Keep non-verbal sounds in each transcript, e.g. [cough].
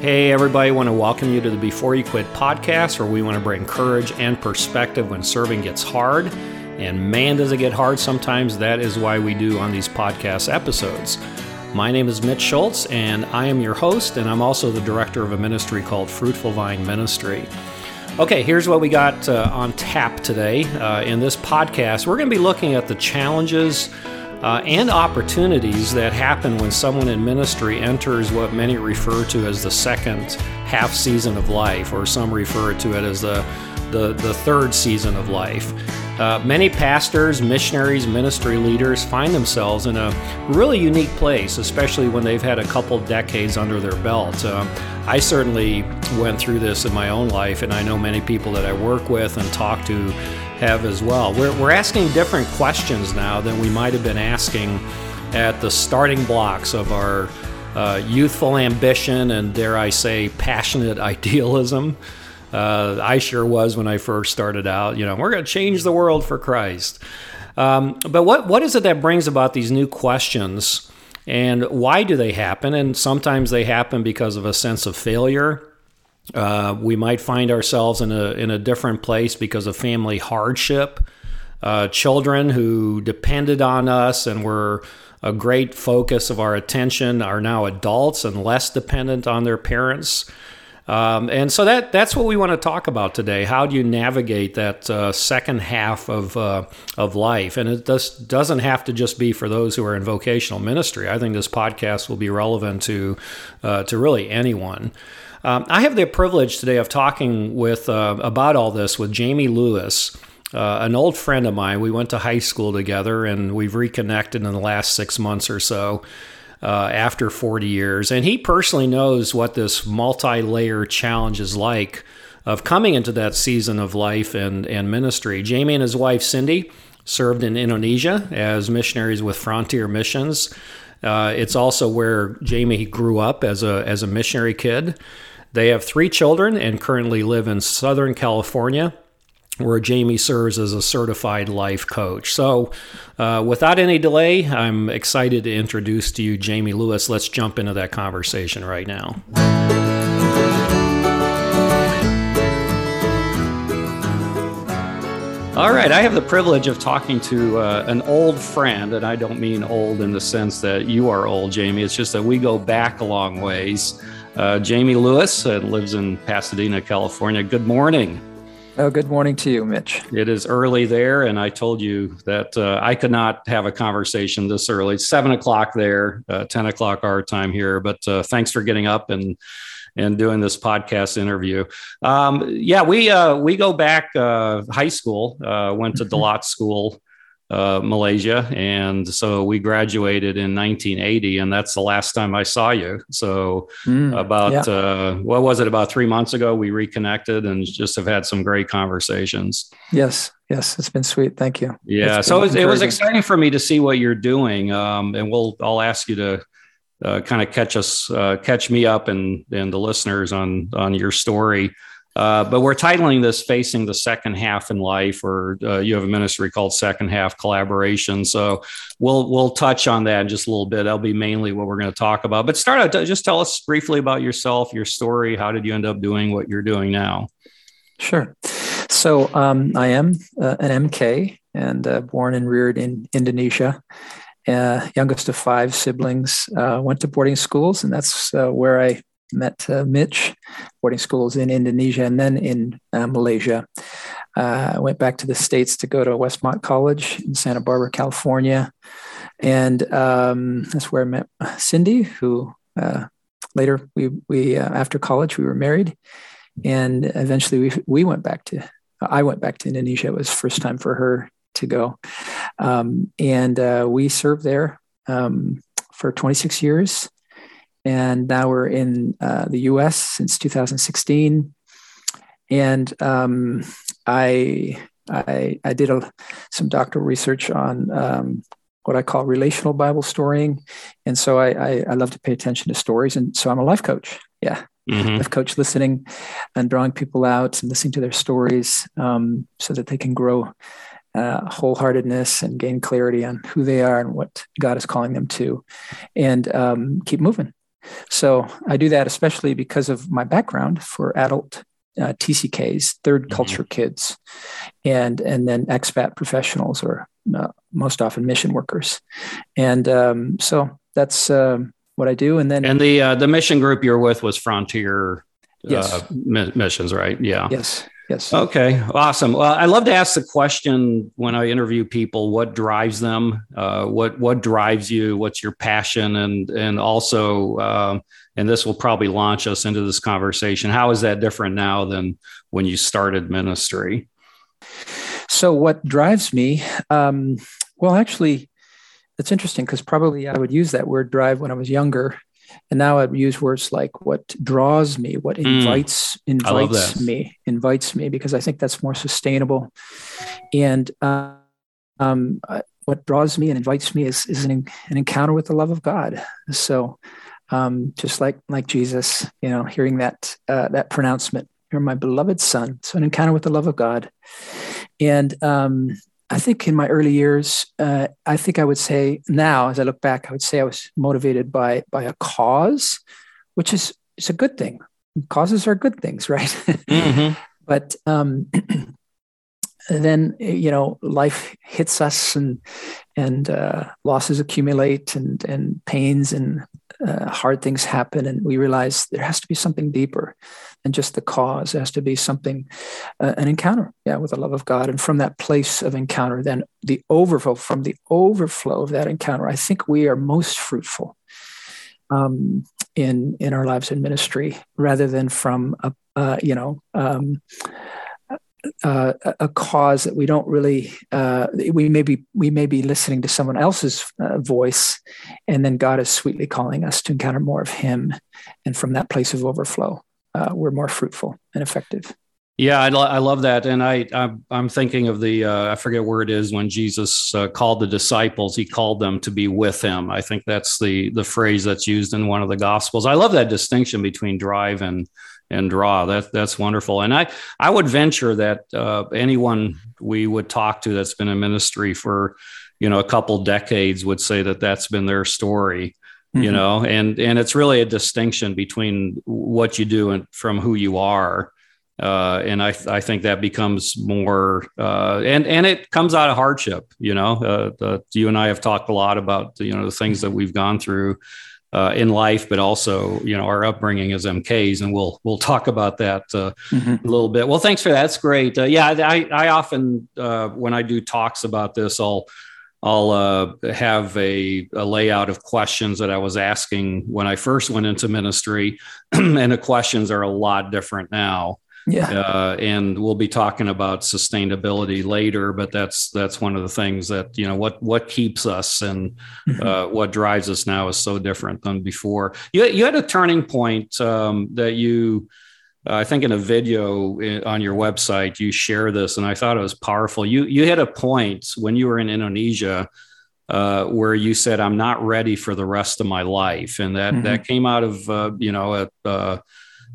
Hey, everybody, want to welcome you to the Before You Quit podcast, where we want to bring courage and perspective when serving gets hard. And man, does it get hard sometimes. That is why we do on these podcast episodes. My name is Mitch Schultz, and I am your host, and I'm also the director of a ministry called Fruitful Vine Ministry. Okay, here's what we got uh, on tap today. Uh, in this podcast, we're going to be looking at the challenges uh, and opportunities that happen when someone in ministry enters what many refer to as the second half season of life, or some refer to it as the, the, the third season of life. Uh, many pastors, missionaries, ministry leaders find themselves in a really unique place, especially when they've had a couple decades under their belt. Um, I certainly went through this in my own life, and I know many people that I work with and talk to have as well. We're, we're asking different questions now than we might have been asking at the starting blocks of our uh, youthful ambition and, dare I say, passionate [laughs] idealism. Uh, I sure was when I first started out. You know, we're going to change the world for Christ. Um, but what what is it that brings about these new questions, and why do they happen? And sometimes they happen because of a sense of failure. Uh, we might find ourselves in a in a different place because of family hardship. Uh, children who depended on us and were a great focus of our attention are now adults and less dependent on their parents. Um, and so that that's what we want to talk about today. How do you navigate that uh, second half of uh, of life? And it does, doesn't have to just be for those who are in vocational ministry. I think this podcast will be relevant to uh, to really anyone. Um, I have the privilege today of talking with uh, about all this with Jamie Lewis. Uh, an old friend of mine. We went to high school together, and we've reconnected in the last six months or so uh, after 40 years. And he personally knows what this multi layer challenge is like of coming into that season of life and, and ministry. Jamie and his wife, Cindy, served in Indonesia as missionaries with Frontier Missions. Uh, it's also where Jamie grew up as a, as a missionary kid. They have three children and currently live in Southern California where Jamie serves as a certified life coach. So, uh, without any delay, I'm excited to introduce to you Jamie Lewis. Let's jump into that conversation right now. All right, I have the privilege of talking to uh, an old friend, and I don't mean old in the sense that you are old, Jamie. It's just that we go back a long ways. Uh, Jamie Lewis and lives in Pasadena, California. Good morning. Oh, good morning to you, Mitch. It is early there, and I told you that uh, I could not have a conversation this early. It's seven o'clock there, uh, ten o'clock our time here. But uh, thanks for getting up and and doing this podcast interview. Um, yeah, we uh, we go back uh, high school. Uh, went to [laughs] Dalat School uh, Malaysia. And so we graduated in 1980, and that's the last time I saw you. So mm, about yeah. uh, what was it? About three months ago, we reconnected and just have had some great conversations. Yes, yes, it's been sweet. Thank you. Yeah, so it was, it was, exciting for me to see what you're doing, um, and we'll I'll ask you to. Uh, kind of catch us, uh, catch me up, and and the listeners on on your story. Uh, but we're titling this Facing the Second Half in Life, or uh, you have a ministry called Second Half Collaboration. So we'll we'll touch on that in just a little bit. That'll be mainly what we're going to talk about. But start out, just tell us briefly about yourself, your story. How did you end up doing what you're doing now? Sure. So um, I am uh, an MK and uh, born and reared in Indonesia. Uh, youngest of five siblings, went to boarding schools, and that's where I met uh, Mitch, boarding schools in Indonesia and then in uh, Malaysia. Uh, I went back to the States to go to Westmont College in Santa Barbara, California. And um, that's where I met Cindy, who uh, later we, we uh, after college, we were married. And eventually we, we went back to, I went back to Indonesia. It was first time for her to go. Um, and we served there um, for 26 years and now we're in uh, the U.S. since 2016. And um, I, I, I did a, some doctoral research on um, what I call relational Bible storying, and so I, I, I love to pay attention to stories, and so I'm a life coach. Yeah, mm-hmm. life coach, listening and drawing people out and listening to their stories, um, so that they can grow uh, wholeheartedness and gain clarity on who they are and what God is calling them to, and um, keep moving So I do that especially because of my background for adult uh, TCKs, 3rd mm-hmm. culture kids, and and then expat professionals or uh, most often mission workers, and um, so that's um, what I do. And then and the uh, the mission group you're with was Frontier yes. Uh, missions, right? Yeah. Yes. Yes. Okay. Awesome. Well, I love to ask the question when I interview people: What drives them? Uh, what What drives you? What's your passion? And and also, um, and this will probably launch us into this conversation. How is that different now than when you started ministry? So, what drives me? Um, well, actually, it's interesting because probably I would use that word drive when I was younger and now I use words like what draws me, what hmm. invites mm, invites me, invites me, because I think that's more sustainable. And uh, um, what draws me and invites me is, is an, an encounter with the love of God. So um, just like like Jesus, you know, hearing that uh, that pronouncement, "You're my beloved Son." So an encounter with the love of God, and um, I think in my early years, uh, I think I would say now, as I look back, I would say I was motivated by by a cause, which is it's a good thing. Causes are good things, [laughs] right? Mm-hmm. but um, [clears throat] then you know life hits us and and uh, losses accumulate and and pains and uh, hard things happen and we realize there has to be something deeper than just the cause. There has to be something uh, an encounter yeah with the love of god. And from that place of encounter then the overflow from the overflow of that encounter i think we are most fruitful um, in in our lives in ministry rather than from a uh, you know um, uh, a cause that we don't really uh, we may be we may be listening to someone else's uh, voice and then god is sweetly calling us to encounter more of him. And from that place of overflow uh, we're more fruitful and effective. Yeah i, lo- I love that. And i i'm, I'm thinking of the uh, i forget where it is when jesus uh, called the disciples he called them to be with him. I think that's the the phrase that's used in one of the gospels. I love that distinction between drive and and draw. That that's wonderful. And I I would venture that uh, anyone we would talk to that's been in ministry for you know a couple decades would say that that's been their story. Mm-hmm. You know, and and it's really a distinction between what you do and from who you are. Uh, and I, I think that becomes more, uh, and and it comes out of hardship. You know, uh, the, you and I have talked a lot about you know the things that we've gone through, uh, in life, but also you know our upbringing as MKs, and we'll we'll talk about that uh, mm-hmm. a little bit. Well, thanks for that. That's great. Uh, yeah, I I often uh, when I do talks about this, I'll I'll uh, have a, a, layout of questions that I was asking when I first went into ministry, [clears throat] and the questions are a lot different now. Yeah. Uh, and we'll be talking about sustainability later, but that's that's one of the things that you know what what keeps us and mm-hmm. uh, what drives us now is so different than before. You you had a turning point um, that you. Uh, I think in a video uh, on your website you share this, and I thought it was powerful. You you hit a point when you were in Indonesia uh, where you said, "I'm not ready for the rest of my life," and that mm-hmm. that came out of uh, you know a,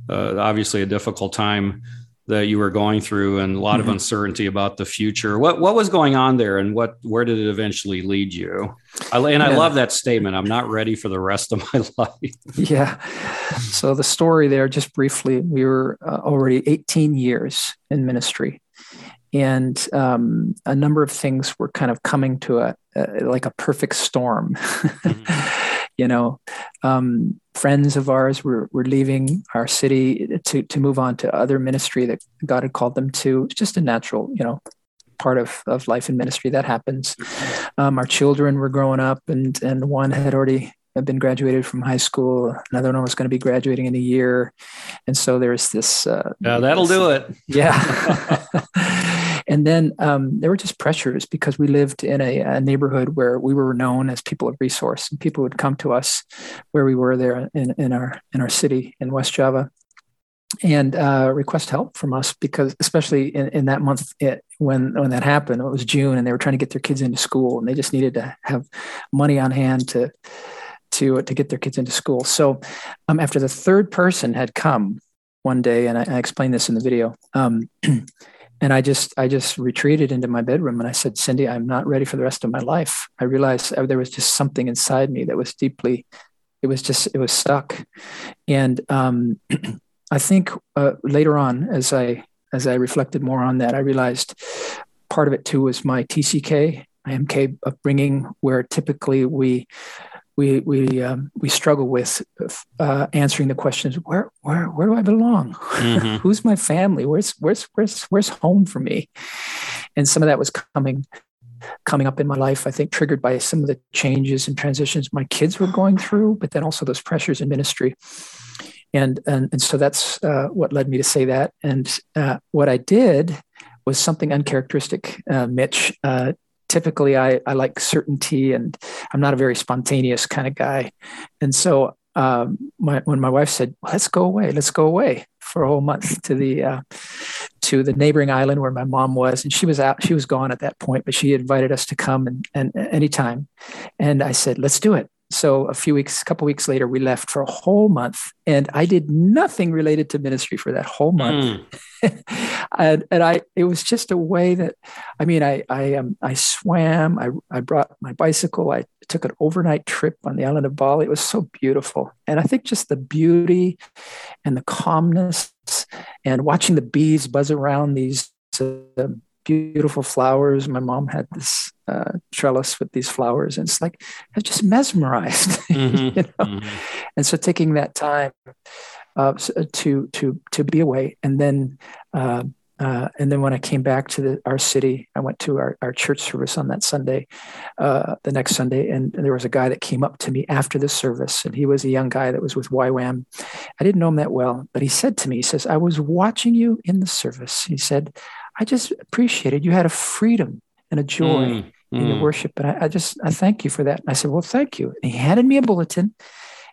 uh, obviously a difficult time that you were going through and a lot mm-hmm. of uncertainty about the future. What what was going on there, and what where did it eventually lead you? I, and yeah. I love that statement. I'm not ready for the rest of my [laughs] life. yeah. So the story there, just briefly, we were uh, already 18 years in ministry, and um, a number of things were kind of coming to a, a like a perfect storm. Mm-hmm [laughs] you know, um, friends of ours were, were leaving our city to, to move on to other ministry that God had called them to. It's just a natural, you know, part of, of life and ministry that happens. Um, our children were growing up and, and one had already been graduated from high school. Another one was going to be graduating in a year. And so there's this. Uh, yeah, that'll this, do it. Yeah. [laughs] [laughs] And then um, there were just pressures because we lived in a, a, neighborhood where we were known as people of resource, and people would come to us where we were there in, in our in our city in West Java and uh, request help from us because especially in, in that month it, when when that happened it was june and they were trying to get their kids into school and they just needed to have money on hand to to to get their kids into school. So um, after the third person had come one day and i, I explained this in the video um, [clears throat] and i just i just retreated into my bedroom and i said cindy i'm not ready for the rest of my life. I realized there was just something inside me that was deeply it was just it was stuck. And um, [clears throat] i think uh, later on as i as i reflected more on that i realized part of it too was my tck imk upbringing where typically we we we um, we struggle with uh, answering the questions where where where do I belong? Mm-hmm. [laughs] Who's my family? Where's where's where's where's home for me? And some of that was coming coming up in my life. I think triggered by some of the changes and transitions my kids were going through, but then also those pressures in ministry. And and and so that's uh, what led me to say that. And uh, what I did was something uncharacteristic, uh, Mitch, uh, typically I, I like certainty and I'm not a very spontaneous kind of guy. And so um, my, when my wife said, let's go away, let's go away for a whole month to the, uh, to the neighboring island where my mom was. And she was out, she was gone at that point, but she invited us to come and, and anytime. And I said, let's do it. So a few weeks, a couple weeks later, we left for a whole month, and I did nothing related to ministry for that whole month. Mm. [laughs] and, and I, it was just a way that, I mean, I, I, um, I swam. I, I brought my bicycle. I took an overnight trip on the island of Bali. It was so beautiful, and I think just the beauty and the calmness, and watching the bees buzz around these. Uh, beautiful flowers. My mom had this uh, trellis with these flowers, and it's like I was just mesmerized, [laughs] mm-hmm. you know. Mm-hmm. And so taking that time uh, to to to be away, and then uh, uh, and then when I came back to the, our city, I went to our, our church service on that Sunday, uh, the next Sunday, and, and, there was a guy that came up to me after the service, and he was a young guy that was with YWAM. I didn't know him that well, but he said to me, he says, "I was watching you in the service." He said, "I just appreciated you had a freedom and a joy." Mm in your mm. worship. And I, I, just, I thank you for that. And I said, well, thank you. And he handed me a bulletin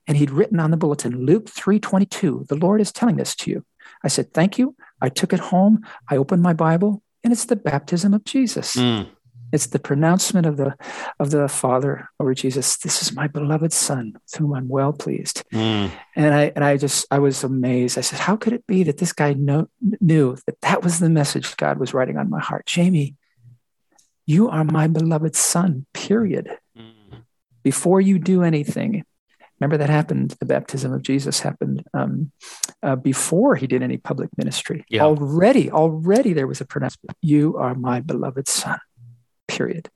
and he'd written on the bulletin, Luke 3.22, the Lord is telling this to you. I said, thank you. I took it home. I opened my Bible and it's the baptism of Jesus. Mm. It's the pronouncement of the of the Father over Jesus. This is my beloved Son, with whom I'm well pleased. Mm. And I and I just I was amazed. I said, how could it be that this guy know, knew that that was the message God was writing on my heart? Jamie, you are my beloved son, period. Mm-hmm. Before you do anything, remember that happened, the baptism of Jesus happened um, uh, before he did any public ministry. Yeah. Already, already there was a pronouncement You are my beloved son, period.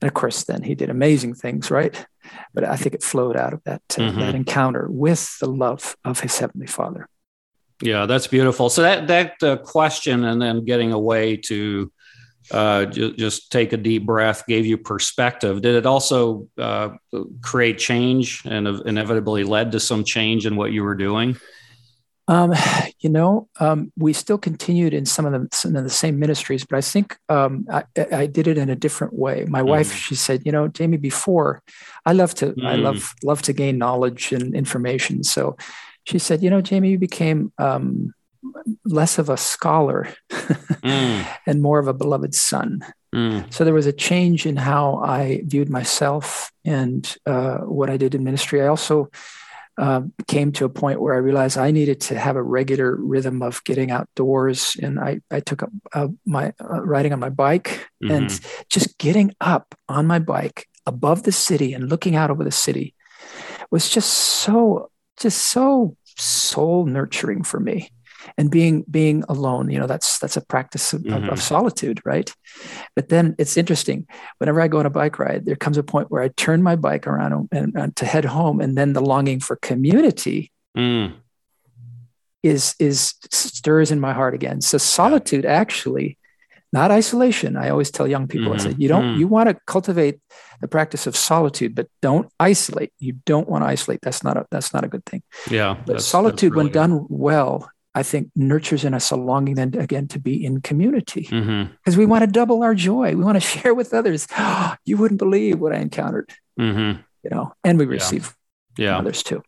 And of course, then he did amazing things, right? But I think it flowed out of that, uh, mm-hmm. that encounter with the love of his heavenly father. Yeah, that's beautiful. So that that uh, question, and then getting away to uh, just, just take a deep breath, gave you perspective. Did it also uh, create change and inevitably led to some change in what you were doing? Um, [sighs] you know, um, we still continued in some of the some of the same ministries, but I think um, I, I, did it in a different way. My mm. wife, she said, you know, Jamie, before I love to mm. I love love to gain knowledge and information. So she said, you know, Jamie, you became um, less of a scholar mm. [laughs] and more of a beloved son. Mm. So there was a change in how I viewed myself and uh, what I did in ministry. I also uh, came to a point where I realized I needed to have a regular rhythm of getting outdoors, and I I took up uh, my uh, riding on my bike mm-hmm. and just getting up on my bike above the city and looking out over the city was just so just so soul nurturing for me and being being alone you know that's that's a practice of, mm-hmm. of, solitude right but then it's interesting whenever i go on a bike ride there comes a point where i turn my bike around and, and to head home and then the longing for community mm. is is stirs in my heart again so solitude actually not isolation i always tell young people mm-hmm. i say you don't mm. you want to cultivate the practice of solitude but don't isolate you don't want to isolate that's not a that's not a good thing yeah but solitude really when good. done well I think nurtures in us a longing then again to be in community because mm-hmm. we want to double our joy. We want to [laughs] share with others. Oh, [gasps] you wouldn't believe what I encountered, mm-hmm. you know, and we receive yeah. others too.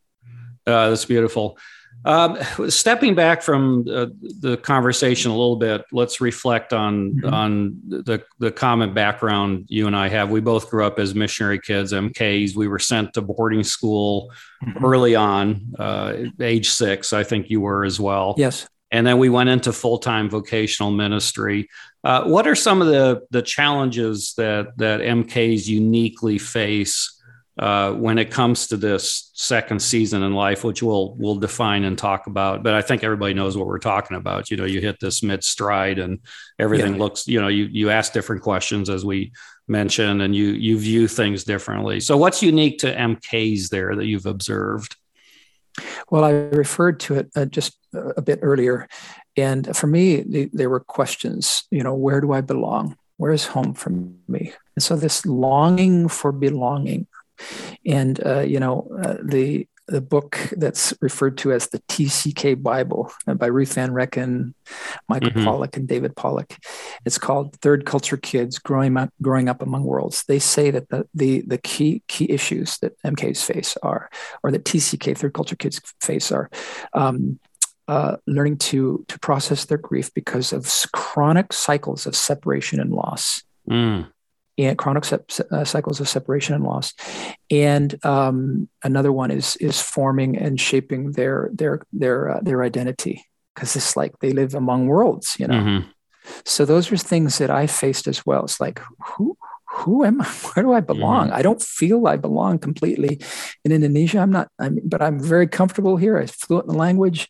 Uh, that's beautiful. Um, stepping back from uh, the conversation a little bit, let's reflect on mm-hmm. on the the common background you and I have. We both grew up as missionary kids, MKs. We were sent to boarding school mm-hmm. early on, uh, age six. I think you were as well. Yes. And then we went into full time vocational ministry. Uh, what are some of the the challenges that that MKs uniquely face uh, when it comes to this second season in life, which we'll we'll define and talk about. But I think everybody knows what we're talking about. You know, you hit this mid stride, and everything yeah. looks. You know, you you ask different questions as we mentioned, and you you view things differently. So, what's unique to MKs there that you've observed? Well, I referred to it uh, just a bit earlier, and for me, they, there were questions. You know, where do I belong? Where is home for me? And so, this longing for belonging and uh, you know uh, the the book that's referred to as the TCK Bible uh, by Ruth Van Reken, Michael mm-hmm. Pollock, and David Pollock. It's called Third Culture Kids Growing Up, Growing Up Among Worlds. They say that the, the, the key, key issues that MKs face are, or that TCK, Third Culture Kids face are, um, uh, learning to, to process their grief because of chronic cycles of separation and loss. Mm and chronic uh, cycles of separation and loss. And um, another one is is forming and shaping their their their uh, their identity because it's like they live among worlds, you know. Mm-hmm. So those are things that I faced as well. It's like who who am I? [laughs] Where do I belong? Mm-hmm. I don't feel I belong completely in Indonesia. I'm not. I mean, but I'm very comfortable here. I'm fluent in the language,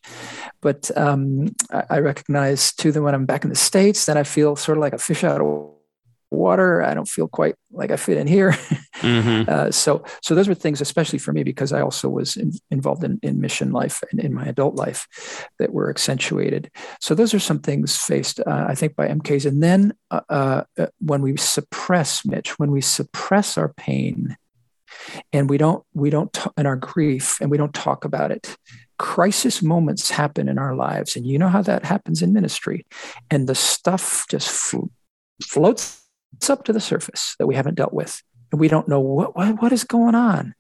but um, I, I recognize too that when I'm back in the states, then I feel sort of like a fish out of water. I don't feel quite like I fit in here. Mm-hmm. [laughs] Uh, so, so those were things, especially for me, because I also was in, involved in, in mission life and in my adult life that were accentuated. So those are some things faced, uh, I think, by MKs. And then uh, uh, when we suppress, Mitch, when we suppress our pain, and we don't, we don't, t- in our grief, and we don't talk about it. Crisis moments happen in our lives, and you know how that happens in ministry, and the stuff just fl- floats it's up to the surface that we haven't dealt with. And we don't know what, what, what is going on.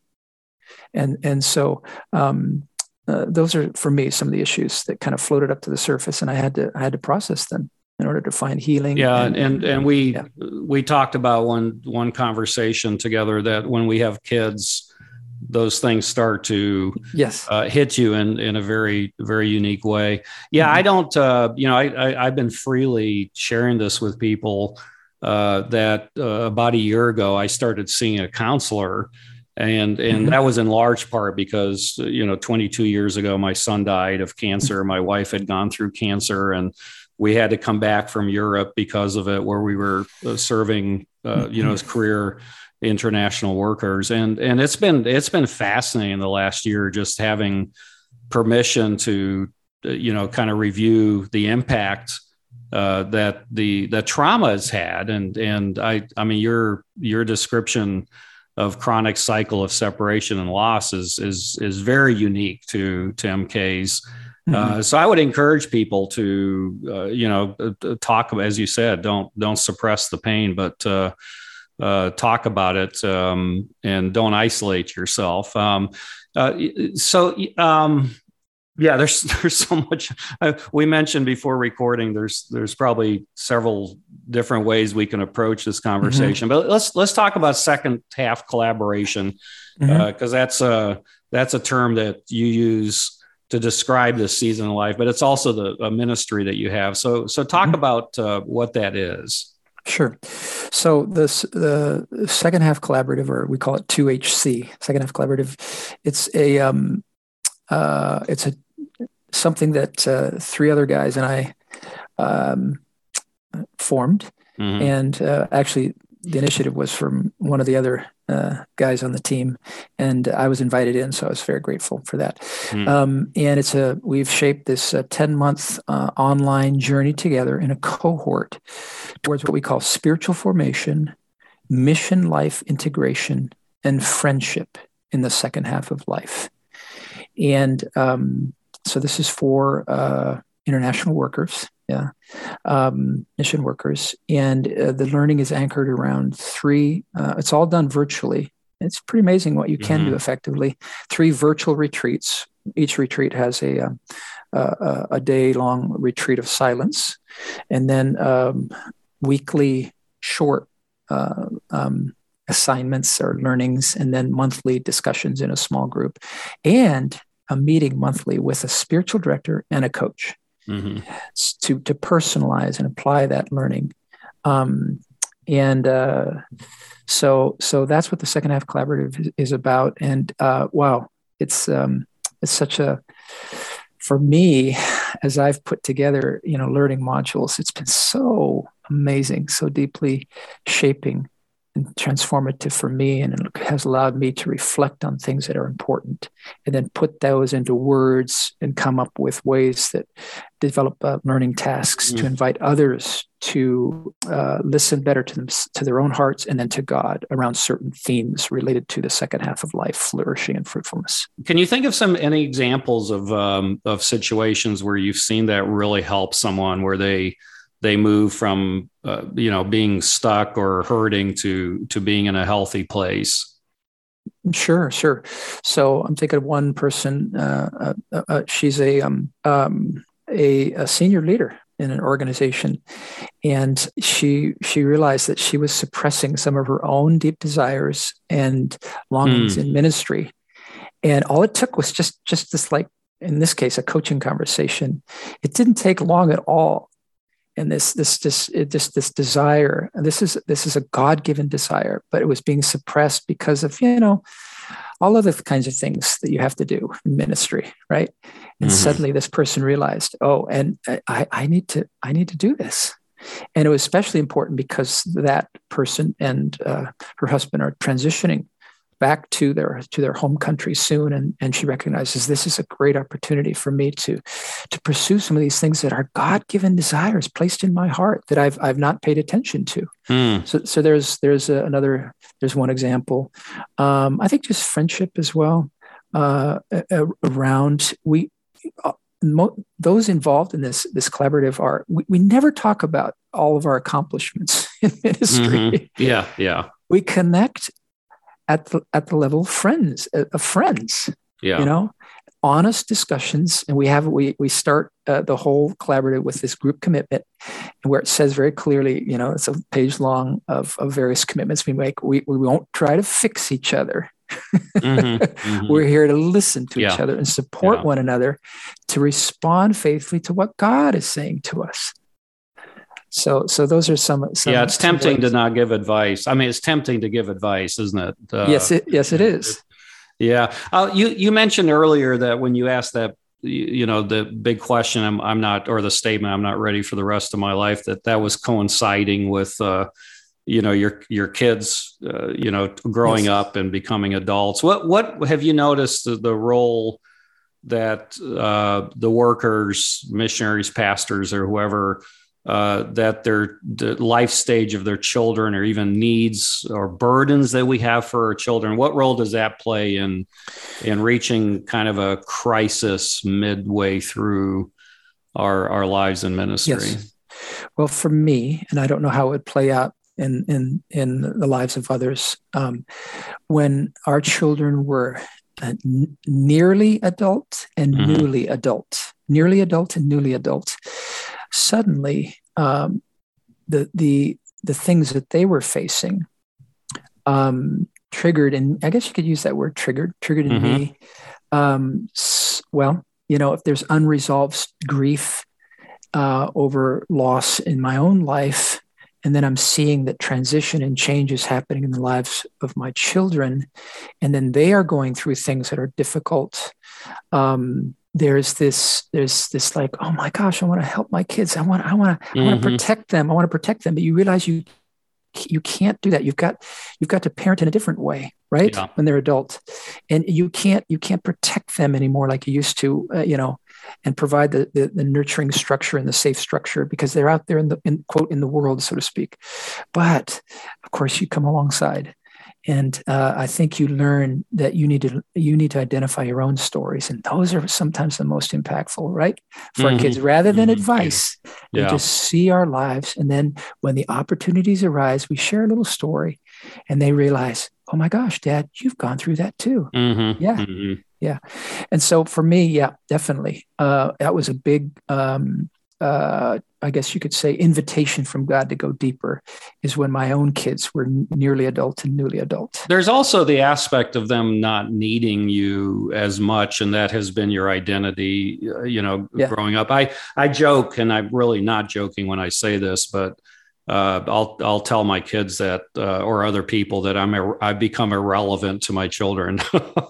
And, and so um, uh, those are, for me, some of the issues that kind of floated up to the surface and I had to, I had to process them in order to find healing. Yeah. And, and, and we, yeah. we talked about one, one conversation together that when we have kids, those things start to yes uh, hit you in in a very very unique way yeah mm-hmm. i don't uh, you know I, I have been freely sharing this with people uh, that uh, about a year ago I started seeing a counselor, and and mm-hmm. that was in large part because you know 22 years ago my son died of cancer, my wife had gone through cancer, and we had to come back from Europe because of it, where we were uh, serving uh, you know as career international workers, and and it's been it's been fascinating the last year just having permission to uh, you know kind of review the impact uh, that the the trauma has had, and and I I mean your your description of chronic cycle of separation and loss is is is very unique to to MKs. Mm-hmm. Uh, so I would encourage people to uh, you know uh, talk as you said don't don't suppress the pain, but uh, uh, talk about it um, and don't isolate yourself. Um, so. Um, yeah there's [laughs] there's so much uh, we mentioned before recording there's there's probably several different ways we can approach this conversation mm-hmm. but let's let's talk about second half collaboration because mm-hmm. uh, that's a that's a term that you use to describe this season of life but it's also the a ministry that you have so so talk mm-hmm. about uh, what that is Sure. So this the second half collaborative, or we call it 2HC, second half collaborative. It's a um, uh, it's a something that uh, three other guys and I um, formed. Mm-hmm. And uh, actually, the initiative was from one of the other uh, guys on the team, and I was invited in, so I was very grateful for that. Mm-hmm. Um, and it's a we've shaped this uh, ten month uh, online journey together in a cohort towards what we call spiritual formation, mission life integration, and friendship in the second half of life. And um, so this is for uh, international workers, yeah, um, mission workers, and uh, the learning is anchored around three. Uh, it's all done virtually. It's pretty amazing what you can mm-hmm. do effectively. Three virtual retreats. Each retreat has a um, a, a day long retreat of silence, and then um, weekly short uh, um, assignments or learnings, and then monthly discussions in a small group. And a meeting monthly with a spiritual director and a coach mm-hmm. to, to personalize and apply that learning. Um, and uh, so so that's what the second half collaborative is, about. And uh, wow, it's um, it's such a for me as I've put together you know learning modules. It's been so amazing, so deeply shaping transformative for me and it has allowed me to reflect on things that are important and then put those into words and come up with ways that develop uh, learning tasks mm-hmm. to invite others to uh, listen better to them to their own hearts and then to god around certain themes related to the second half of life flourishing and fruitfulness can you think of some any examples of um, of situations where you've seen that really help someone where they they move from uh, you know being stuck or hurting to to being in a healthy place. Sure sure. So i'm thinking of one person uh, uh, uh she's a, um, um, a, a senior leader in an organization. And she she realized that she was suppressing some of her own deep desires and longings mm. in ministry. And all it took was just just this like in this case a coaching conversation. It didn't take long at all and this this this this this desire and this is this is a god-given desire but it was being suppressed because of you know all of the kinds of things that you have to do in ministry right and mm-hmm. suddenly this person realized oh and I, I need to i need to do this and it was especially important because that person and uh, her husband are transitioning back to their to their home country soon and and she recognizes this is a great opportunity for me to to pursue some of these things that are god-given desires placed in my heart that I've I've not paid attention to hmm. so so there's there's a, another there's one example um, I think just friendship as well uh, around we uh, mo- those involved in this this collaborative are we, we never talk about all of our accomplishments [laughs] in ministry mm-hmm. yeah yeah we connect at the at the level of friends uh, of friends. Yeah. You know, honest discussions, and we have we we start uh, the whole collaborative with this group commitment, where it says very clearly, you know, it's a page long of of various commitments we make. We we won't try to fix each other. mm-hmm, [laughs] mm-hmm. We're here to listen to yeah. each other and support yeah. one another to respond faithfully to what God is saying to us. So, so those are some. some yeah, it's tempting to not give advice. I mean, it's tempting to give advice, isn't it? Uh, yes, it yes, it is. Yeah, uh, you you mentioned earlier that when you asked that, you know, the big question, I'm I'm not, or the statement, I'm not ready for the rest of my life. That that was coinciding with. Uh, you know your your kids uh, you know growing yes. up and becoming adults what what have you noticed the, the role that uh, the workers missionaries pastors or whoever uh, that their the life stage of their children or even needs or burdens that we have for our children what role does that play in in reaching kind of a crisis midway through our our lives in ministry yes. well for me and i don't know how it would play out in in in the lives of others um, when our children were uh, n- nearly adult and mm-hmm. newly adult nearly adult and newly adult suddenly um, the the the things that they were facing um, triggered, and I guess you could use that word triggered triggered in mm-hmm. me. Um, well, you know, if there's unresolved grief uh, over loss in my own life, and then I'm seeing that transition and change is happening in the lives of my children, and then they are going through things that are difficult. Um, there's this there's this like oh my gosh i want to help my kids. I want i want to mm-hmm. i want to protect them. I want to protect them. But you realize you you can't do that. You've got you've got to parent in a different way right yeah. when they're adult and you can't you can't protect them anymore like you used to uh, you know and provide the, the, the nurturing structure and the safe structure because they're out there in the in, quote in the world so to speak. But of course you come alongside and uh, I think you learn that you need to you need to identify your own stories, and those are sometimes the most impactful, right, for mm-hmm. kids. Rather than mm-hmm. advice, yeah. we just see our lives, and then when the opportunities arise, we share a little story, and they realize, oh my gosh, Dad, you've gone through that too. Mm-hmm. Yeah, mm-hmm. yeah. And so for me, yeah, definitely, uh, that was a big um, uh, I guess you could say, invitation from God to go deeper is when my own kids were nearly adult and newly adult. There's also the aspect of them not needing you as much, and that has been your identity, uh, you know, yeah. growing up. I I joke, and I'm really not joking when I say this, but uh, I'll I'll tell my kids that uh, or other people that I'm I've become irrelevant to my children,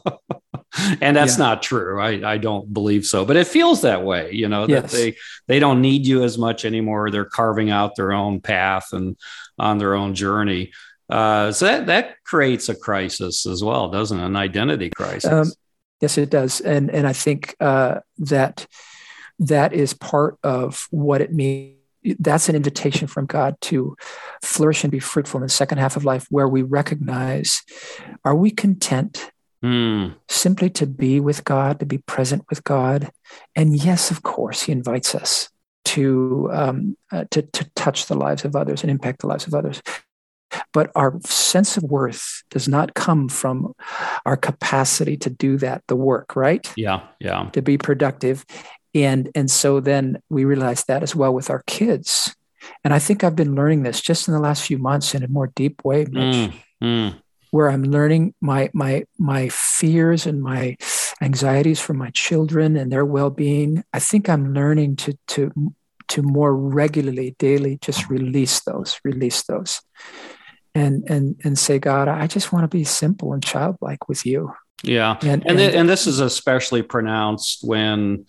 [laughs] [laughs] and that's yeah. not true. I I don't believe so, but it feels that way. You know that yes. they they don't need you as much anymore. They're carving out their own path and on their own journey. Uh, so that that creates a crisis as well, doesn't it? An identity crisis. Um, yes, it does, and and I think uh, that that is part of what it means that's an invitation from God to flourish and be fruitful in the second half of life, where we recognize are we content mm. simply to be with God, to be present with God? And yes, of course, He invites us to, um, uh, to, to touch the lives of others and impact the lives of others. But our sense of worth does not come from our capacity to do that, the work, right? Yeah, yeah. To be productive and and so then we realize that as well with our kids and i think i've been learning this just in the last few months in a more deep way Mitch, mm, mm. Where i'm learning my my my fears and my anxieties for my children and their well-being i think i'm learning to to to more regularly daily just release those release those. And and and say god i just want to be simple and childlike with you. Yeah. And and, and, th- and this is especially pronounced when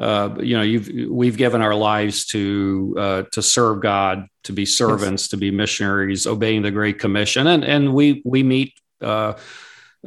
uh, you know, you've we've given our lives to uh, to serve God, to be servants, yes. to be missionaries, obeying the Great Commission, and and we we meet uh,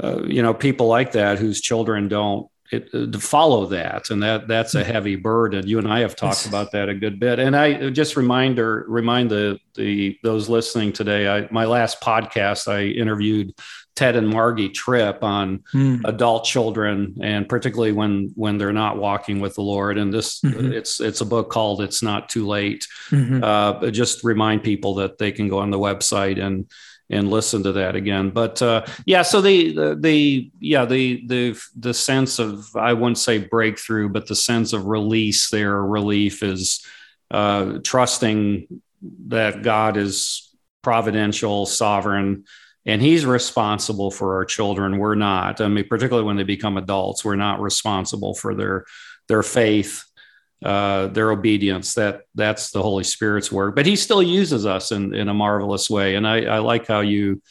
uh you know people like that whose children don't it, uh, follow that, and that that's a mm-hmm. heavy burden. You and I have talked yes. about that a good bit, and I just reminder remind the the those listening today. I my last podcast I interviewed Ted and Margie Tripp on mm. adult children, and particularly when when they're not walking with the Lord. And this mm-hmm. it's it's a book called "It's Not Too Late." Mm-hmm. Uh, just remind people that they can go on the website and and listen to that again. But uh, yeah, so the, the, the yeah the the the sense of I wouldn't say breakthrough, but the sense of release there, relief is uh, trusting that God is providential, sovereign and he's responsible for our children. We're not i mean particularly when they become adults we're not responsible for their their faith uh, their obedience. That that's the holy spirit's work. But he still uses us in in a marvelous way. And i i like how you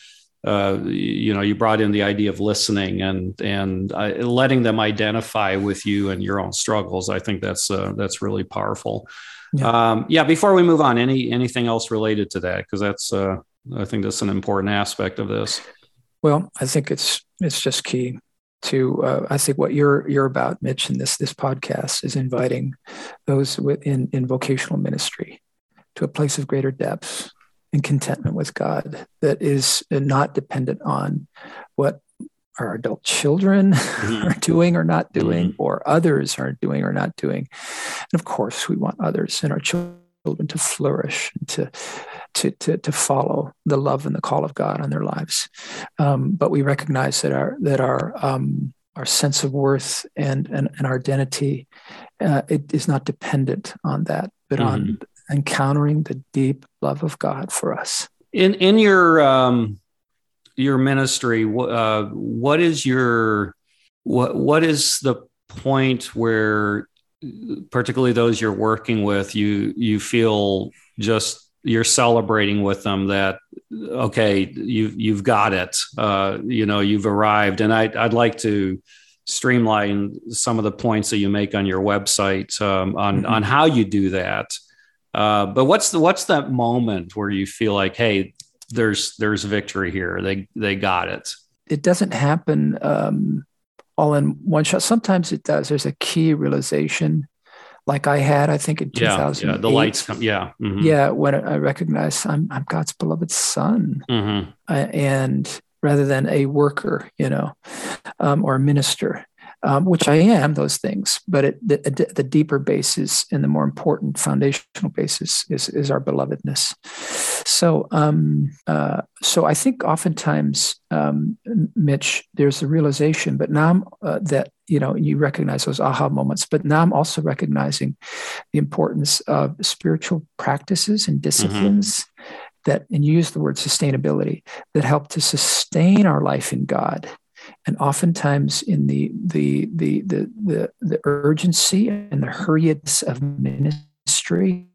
uh, you know you brought in the idea of listening and and uh, letting them identify with you and your own struggles. I think that's uh, that's really powerful. Yeah. Um, yeah before we move on any anything else related to that? Because that's uh, I think that's an important aspect of this. Well, I think it's it's just key to uh, I think what you're you're about, Mitch, in this this podcast is inviting those in in vocational ministry to a place of greater depth and contentment with God that is not dependent on what our adult children mm-hmm. [laughs] are doing or not doing, mm-hmm. or others are doing or not doing. And of course, we want others and our children to flourish and to to, to, to follow the love and the call of God on their lives. Um, but we recognize that our that our um, our sense of worth and and, and our identity uh, it is not dependent on that, but mm-hmm. on encountering the deep love of God for us. In in your um, your ministry, uh, what is your what what is the point where particularly those you're working with you you feel just you're celebrating with them that okay you've you've got it. Uh, you know you've arrived. And I, i'd like to streamline some of the points that you make on your website um, on mm-hmm. on how you do that. Uh, but what's the what's that moment where you feel like hey there's there's victory here. They they got it. It doesn't happen um, all in one shot sometimes it does there's a key realization like I had, I think in 2000. Yeah, yeah, the lights come. Yeah. Mm-hmm. Yeah. When I recognize I'm, I'm God's beloved son. Mm-hmm. Uh, and rather than a worker, you know, um, or a minister um, which I am those things, but it, the, the, deeper basis and the more important foundational basis is, is our belovedness. So, um, uh, so I think oftentimes, um, Mitch, there's a realization, but now I'm, uh, that you know you recognize those aha moments, but now I'm also recognizing the importance of spiritual practices and disciplines. Mm-hmm. That, and you use the word sustainability, that help to sustain our life in God and oftentimes in the the the the the, the urgency and the hurriedness of ministry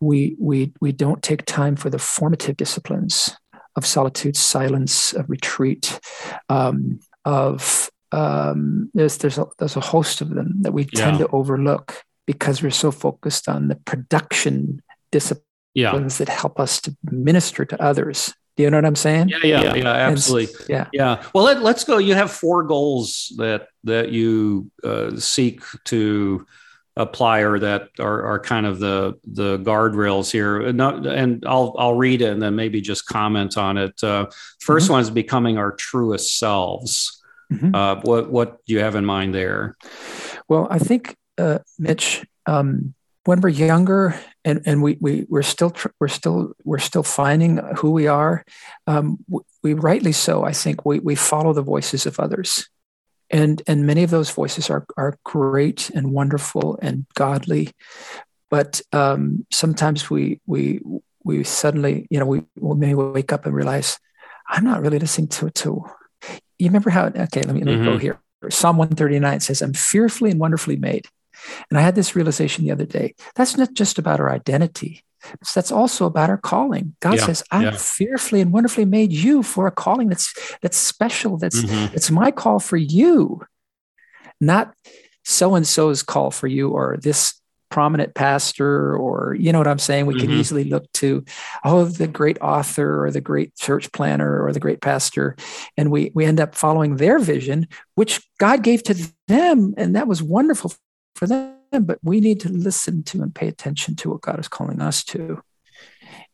we we we don't take time for the formative disciplines of solitude, silence, of retreat, um, of um, there's there's a, there's a host of them that we yeah. tend to overlook because we're so focused on the production disciplines yeah. that help us to minister to others. Do you know what I'm saying? Yeah, yeah, yeah, yeah absolutely. And, yeah, yeah. Well, let, us go. You have four goals that that you uh, seek to apply, or that are, are kind of the the guardrails here. And, and I'll I'll read it and then maybe just comment on it. Uh, 1st mm-hmm. one is becoming our truest selves. Mm-hmm. Uh, what what do you have in mind there? Well, I think uh, Mitch, um, when we're younger and, and we, we, we're still, we're still, we're still finding who we are, um, we rightly so, I think we, we follow the voices of others. And, and many of those voices are, are great and wonderful and godly. But um, sometimes we, we, we suddenly, you know, we, we may wake up and realize, I'm not really listening to, to you remember how, okay, let me, let me mm-hmm. go here. Psalm 139 says, I'm fearfully and wonderfully made. And I had this realization the other day. That's not just about our identity. That's also about our calling. God yeah, says, "I'm yeah. fearfully and wonderfully made you for a calling that's that's special. That's mm-hmm. it's my call for you, not so and so's call for you, or this prominent pastor, or you know what I'm saying. We mm-hmm. can easily look to, oh, the great author, or the great church planner, or the great pastor, and we we end up following their vision, which God gave to them, and that was wonderful for them, but we need to listen to and pay attention to what God is calling us to.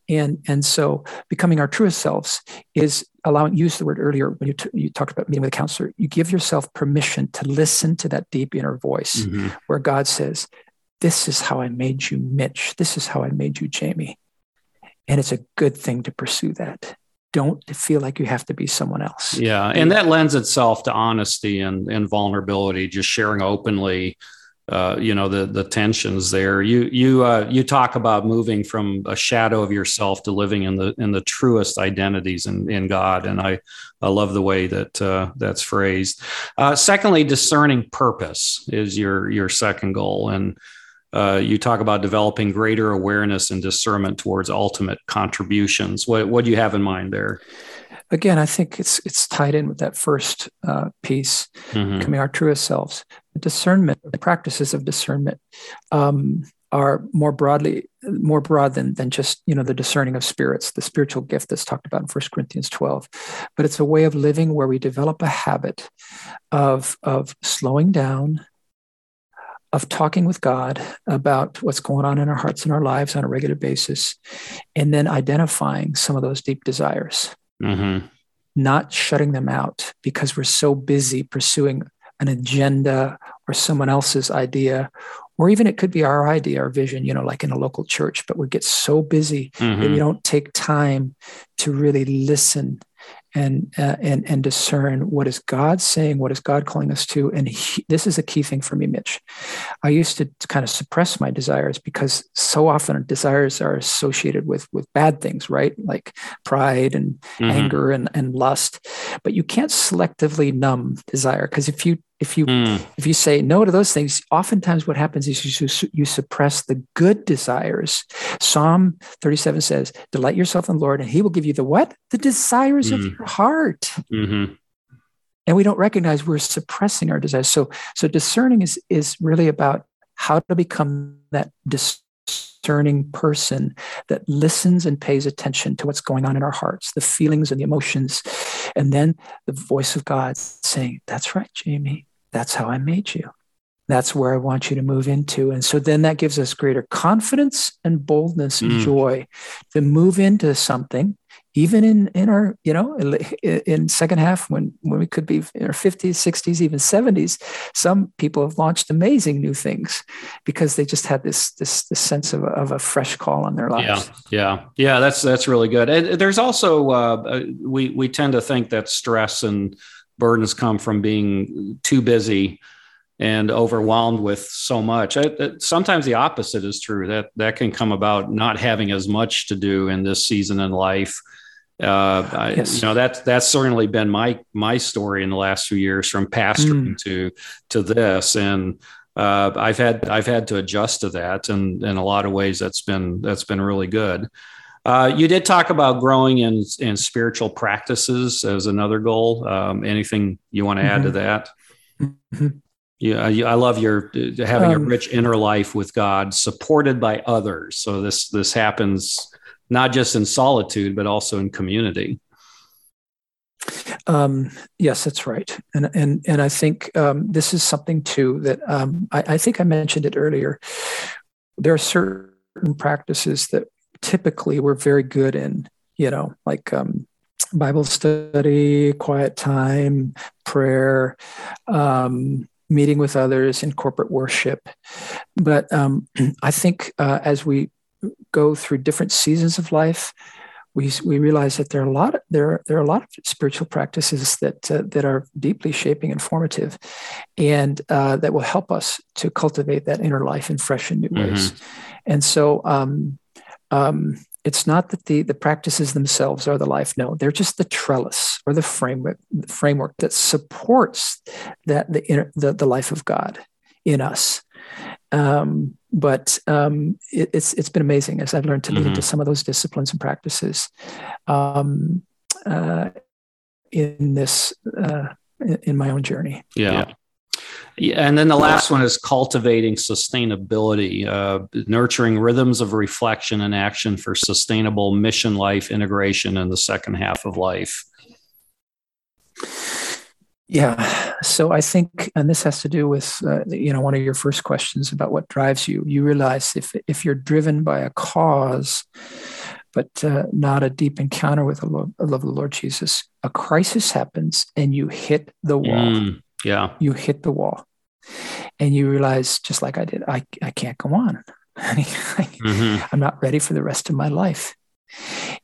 And, and so becoming our truest selves is allowing, use the word earlier when you, t- you talked about meeting with a counselor, you give yourself permission to listen to that deep inner voice mm-hmm. where God says, This is how I made you, Mitch. This is how I made you, Jamie. And it's a good thing to pursue that. Don't feel like you have to be someone else. Yeah. And that lends itself to honesty and, and vulnerability, just sharing openly uh, you know the the tensions there. You you uh, you talk about moving from a shadow of yourself to living in the in the truest identities in, in God, and I I love the way that uh, that's phrased. Uh, secondly, discerning purpose is your your second goal, and uh, you talk about developing greater awareness and discernment towards ultimate contributions. What what do you have in mind there? Again, I think it's it's tied in with that first uh, piece, mm-hmm. becoming our truest selves. The discernment, the practices of discernment, um, are more broadly more broad than than just you know the discerning of spirits, the spiritual gift that's talked about in 1 Corinthians 12. But it's a way of living where we develop a habit of of slowing down, of talking with God about what's going on in our hearts and our lives on a regular basis, and then identifying some of those deep desires mm-hmm. not shutting them out because we're so busy pursuing an agenda or someone else's idea or even it could be our idea our vision you know like in a local church but we get so busy mm-hmm. that we don't take time to really listen and uh, and and discern what is God saying, what is God calling us to. And he, this is a key thing for me, Mitch. I used to kind of suppress my desires because so often desires are associated with with bad things, right? Like pride and mm-hmm. anger and and lust. But you can't selectively numb desire because if you if you mm. if you say no to those things oftentimes what happens is you, you suppress the good desires psalm 37 says delight yourself in the lord and he will give you the what the desires mm. of your heart mm-hmm. and we don't recognize we're suppressing our desires so so discerning is is really about how to become that discerning person that listens and pays attention to what's going on in our hearts the feelings and the emotions and then the voice of god saying that's right jamie that's how I made you. That's where I want you to move into. And so then that gives us greater confidence and boldness and mm. joy to move into something, even in, in our, you know, in second half when, when we could be in our 50s, 60s, even 70s, some people have launched amazing new things because they just had this, this, this sense of, of a fresh call on their lives. Yeah. Yeah. Yeah. That's, that's really good. And there's also, uh, we, we tend to think that stress and, burdens come from being too busy and overwhelmed with so much. I, sometimes the opposite is true. That that can come about not having as much to do in this season in life. Uh, I, yes. you know that's that's certainly been my my story in the last few years from pastoring mm. to to this, and uh, I've had I've had to adjust to that, and in a lot of ways, that's been that's been really good. Uh, you did talk about growing in in spiritual practices as another goal. Um, anything you want to add mm-hmm. to that? Mm-hmm. Yeah, I love your having um, a rich inner life with God, supported by others. So this this happens not just in solitude, but also in community. Um, yes, that's right, and and and I think um, this is something too that um, I, I, think I mentioned it earlier. There are certain practices that typically we're very good in, you know, like um, Bible study, quiet time, prayer, um, meeting with others in corporate worship. But um, [clears throat] I think uh, as we go through different seasons of life, we, we realize that there are a lot of, there there are a lot of spiritual practices that uh, that are deeply shaping and formative, and uh, that will help us to cultivate that inner life in fresh and new mm-hmm. ways. And so, um, um, it's not that the the practices themselves are the life. No, they're just the trellis or the framework the framework that supports that the inner, the the life of God in us. Um, but um, it, it's it's been amazing as I've learned to lead mm-hmm. into some of those disciplines and practices um, uh, in this uh, in my own journey. Yeah. yeah. And then the last one is cultivating sustainability, uh, nurturing rhythms of reflection and action for sustainable mission life integration in the second half of life. Yeah. So I think, and this has to do with, uh, you know, one of your first questions about what drives you. You realize if if you're driven by a cause, but uh, not a deep encounter with the love, love of the Lord Jesus, a crisis happens and you hit the wall. Mm, yeah. You hit the wall, and you realize, just like I did, I I can't go on. [laughs] mm-hmm. I'm not ready for the rest of my life,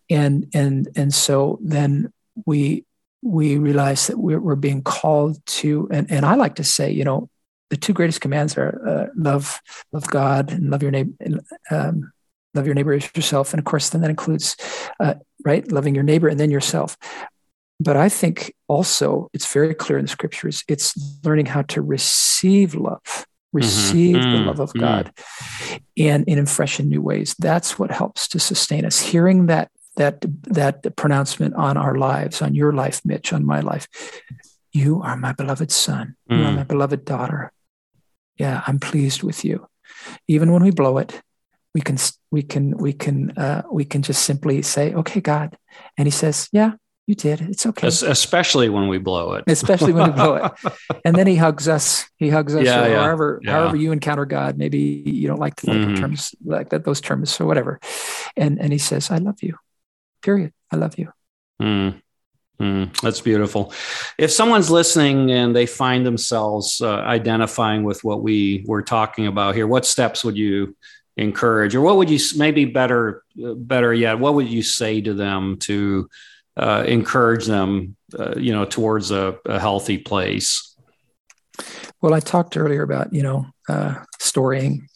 and and and so then we we realize that we're, we're being called to, and, and I like to say, you know, the two greatest commands are uh, love, love God, and love your neighbor, um, love your neighbor as yourself, and of course, then that includes, uh, right, loving your neighbor and then yourself. But I think also it's very clear in the scriptures. It's learning how to receive love, receive mm-hmm. the love of mm-hmm. God, and, and in fresh and new ways. That's what helps to sustain us. Hearing that that that pronouncement on our lives, on your life, Mitch, on my life. You are my beloved son. Mm. You are mm. my beloved daughter. Yeah, I'm pleased with you. Even when we blow it, we can we can we can uh, we can just simply say, "Okay, God," and He says, "Yeah, you did. It's okay." Especially when we blow it. Especially when we blow it, [laughs] and then He hugs us. He hugs us. Yeah, yeah, however, yeah. however you encounter God. Maybe you don't like the mm. terms like that, those terms, so whatever. And and He says, "I love you." period. I love you. Mm. Mm, that's beautiful. If someone's listening and they find themselves uh, identifying with what we were talking about here, what steps would you encourage, or what would you maybe better, uh, better yet, what would you say to them to uh, encourage them, uh, you know, towards a, a, healthy place? Well, I talked earlier about you know uh, storying,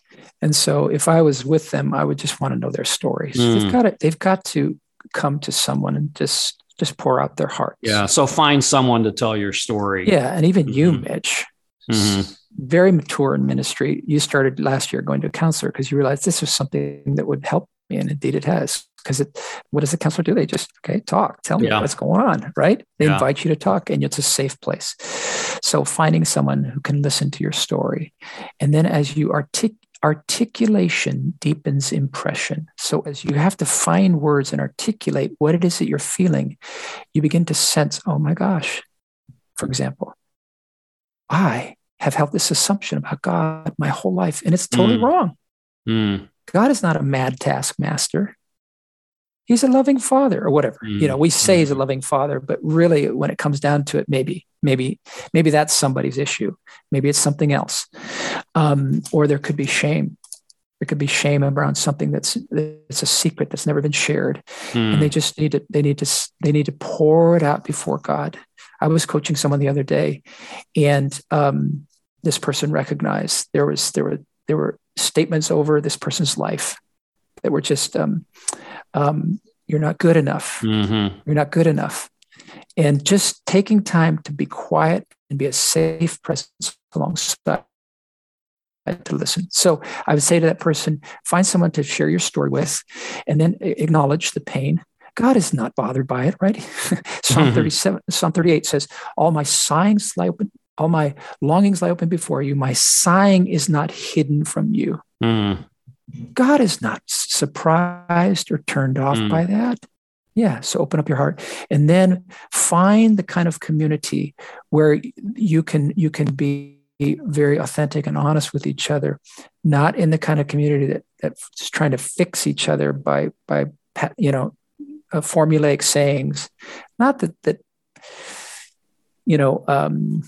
and so if I was with them, I would just want to know their stories. Mm. They've got to, they've got to come to someone and just just pour out their hearts. Yeah. So find someone to tell your story. Yeah, and even mm-hmm. you, Mitch, mm-hmm. very mature in ministry. You started last year going to a counselor because you realized this was something that would help me, and indeed it has. Because it, what does the counselor do? They just okay, talk, tell me yeah. what's going on, right? They yeah. invite you to talk, and it's a safe place. So finding someone who can listen to your story, and then as you articulate articulation deepens impression. So, as you have to find words and articulate what it is that you're feeling, you begin to sense, oh my gosh, for example, I have held this assumption about God my whole life, and it's totally mm. wrong. Mm. God is not a mad taskmaster he's a loving father or whatever mm-hmm. you know we say he's a mm-hmm. loving father but really when it comes down to it maybe maybe maybe that's somebody's issue maybe it's something else um, or there could be shame there could be shame around something that's it's a secret that's never been shared mm. and they just need to they need to they need to pour it out before god i was coaching someone the other day and um, this person recognized there was there were there were statements over this person's life that were just um, um, you're not good enough. Mm-hmm. You're not good enough. And just taking time to be quiet and be a safe presence alongside to listen. So I would say to that person, find someone to share your story with, and then acknowledge the pain. God is not bothered by it, right? [laughs] Psalm mm-hmm. 37, Psalm 38 says, All my sighings lie open, all my longings lie open before you. My sighing is not hidden from you. Mm. God is not surprised or turned off mm. by that. Yeah, so open up your heart and then find the kind of community where you can you can be very authentic and honest with each other, not in the kind of community that that's trying to fix each other by by you know uh, formulaic sayings. Not that that you know um,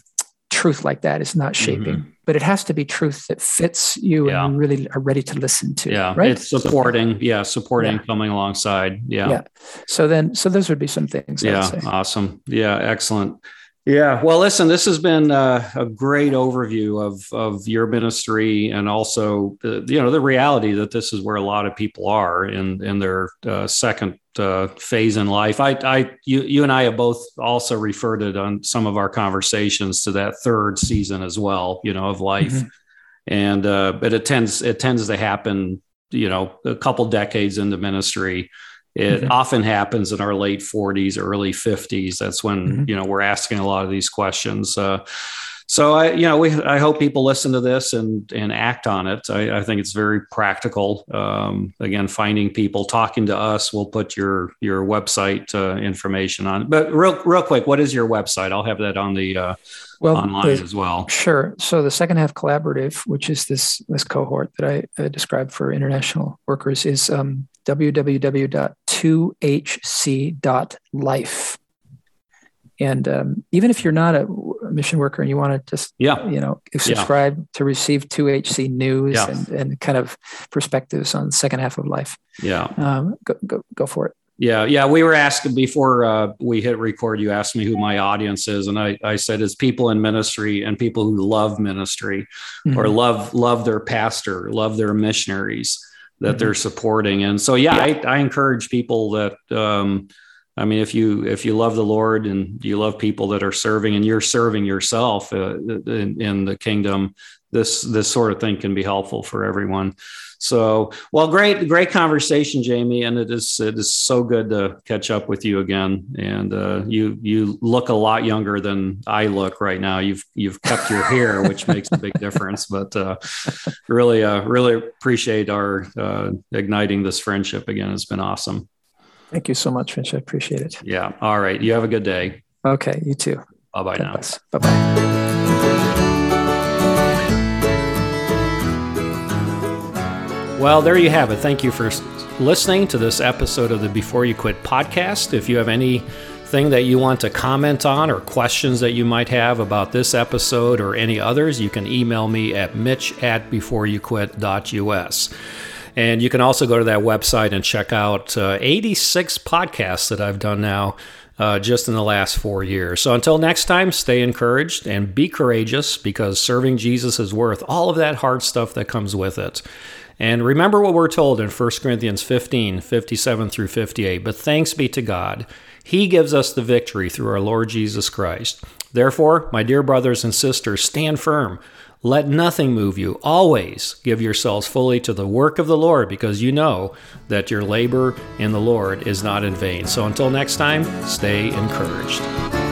truth like that is not shaping, mm-hmm. But it has to be truth that fits you yeah. and you really are ready to listen to. Yeah, right. It's supporting. Yeah, supporting, yeah. coming alongside. Yeah. Yeah. So then, so those would be some things. Yeah. Awesome. Yeah. Excellent. Yeah. Well, listen, this has been uh, a great overview of of your ministry and also the, you know the reality that this is where a lot of people are in in their uh, second uh, phase in life. I, I, you, you and I have both also referred it on some of our conversations to that third season as well. You know, of life, mm-hmm. and uh, but it tends it tends to happen. You know, a couple decades into ministry it mm-hmm. often happens in our late 40s, early 50s. That's when mm-hmm. you know we're asking a lot of these questions. Uh, so I, you know, we I hope people listen to this and and act on it. I, I think it's very practical. Um, again, finding people, talking to us. We'll put your your website uh, information on. But real real quick, what is your website? I'll have that on the uh, well, online the, as well. Sure. So the second half collaborative, which is this this cohort that I uh, described for international workers, is um, www.2hc.life. And um, even if you're not a mission worker and you want to just, yeah. you know, subscribe yeah. to receive 2HC news yeah. and, and kind of perspectives on the second half of life, yeah, um, go, go, go for it. Yeah, yeah. We were asking before uh, we hit record. You asked me who my audience is, and I, I said it's people in ministry and people who love ministry, mm-hmm. or love love their pastor, love their missionaries that mm-hmm. they're supporting. And so, yeah, I, I encourage people that. Um, I mean, if you if you love the Lord and you love people that are serving, and you're serving yourself uh, in, in the kingdom, this this sort of thing can be helpful for everyone. So, well, great, great conversation, Jamie, and it is it is so good to catch up with you again. And uh, you you look a lot younger than I look right now. You've you've kept your hair, [laughs] which makes a big difference. But uh, really, uh, really appreciate our uh, igniting this friendship again. It's been awesome. Thank you so much, Mitch. I appreciate it. Yeah. All right. You have a good day. Okay. You too. Bye bye now. Bye bye. Well, there you have it. Thank you for listening to this episode of the Before You Quit podcast. If you have anything that you want to comment on or questions that you might have about this episode or any others, you can email me at mitch at beforeyouquit.us. And you can also go to that website and check out uh, 86 podcasts that I've done now uh, just in the last four years. So until next time, stay encouraged and be courageous because serving Jesus is worth all of that hard stuff that comes with it. And remember what we're told in 1 Corinthians 15 57 through 58. But thanks be to God, He gives us the victory through our Lord Jesus Christ. Therefore, my dear brothers and sisters, stand firm. Let nothing move you. Always give yourselves fully to the work of the Lord because you know that your labor in the Lord is not in vain. So until next time, stay encouraged.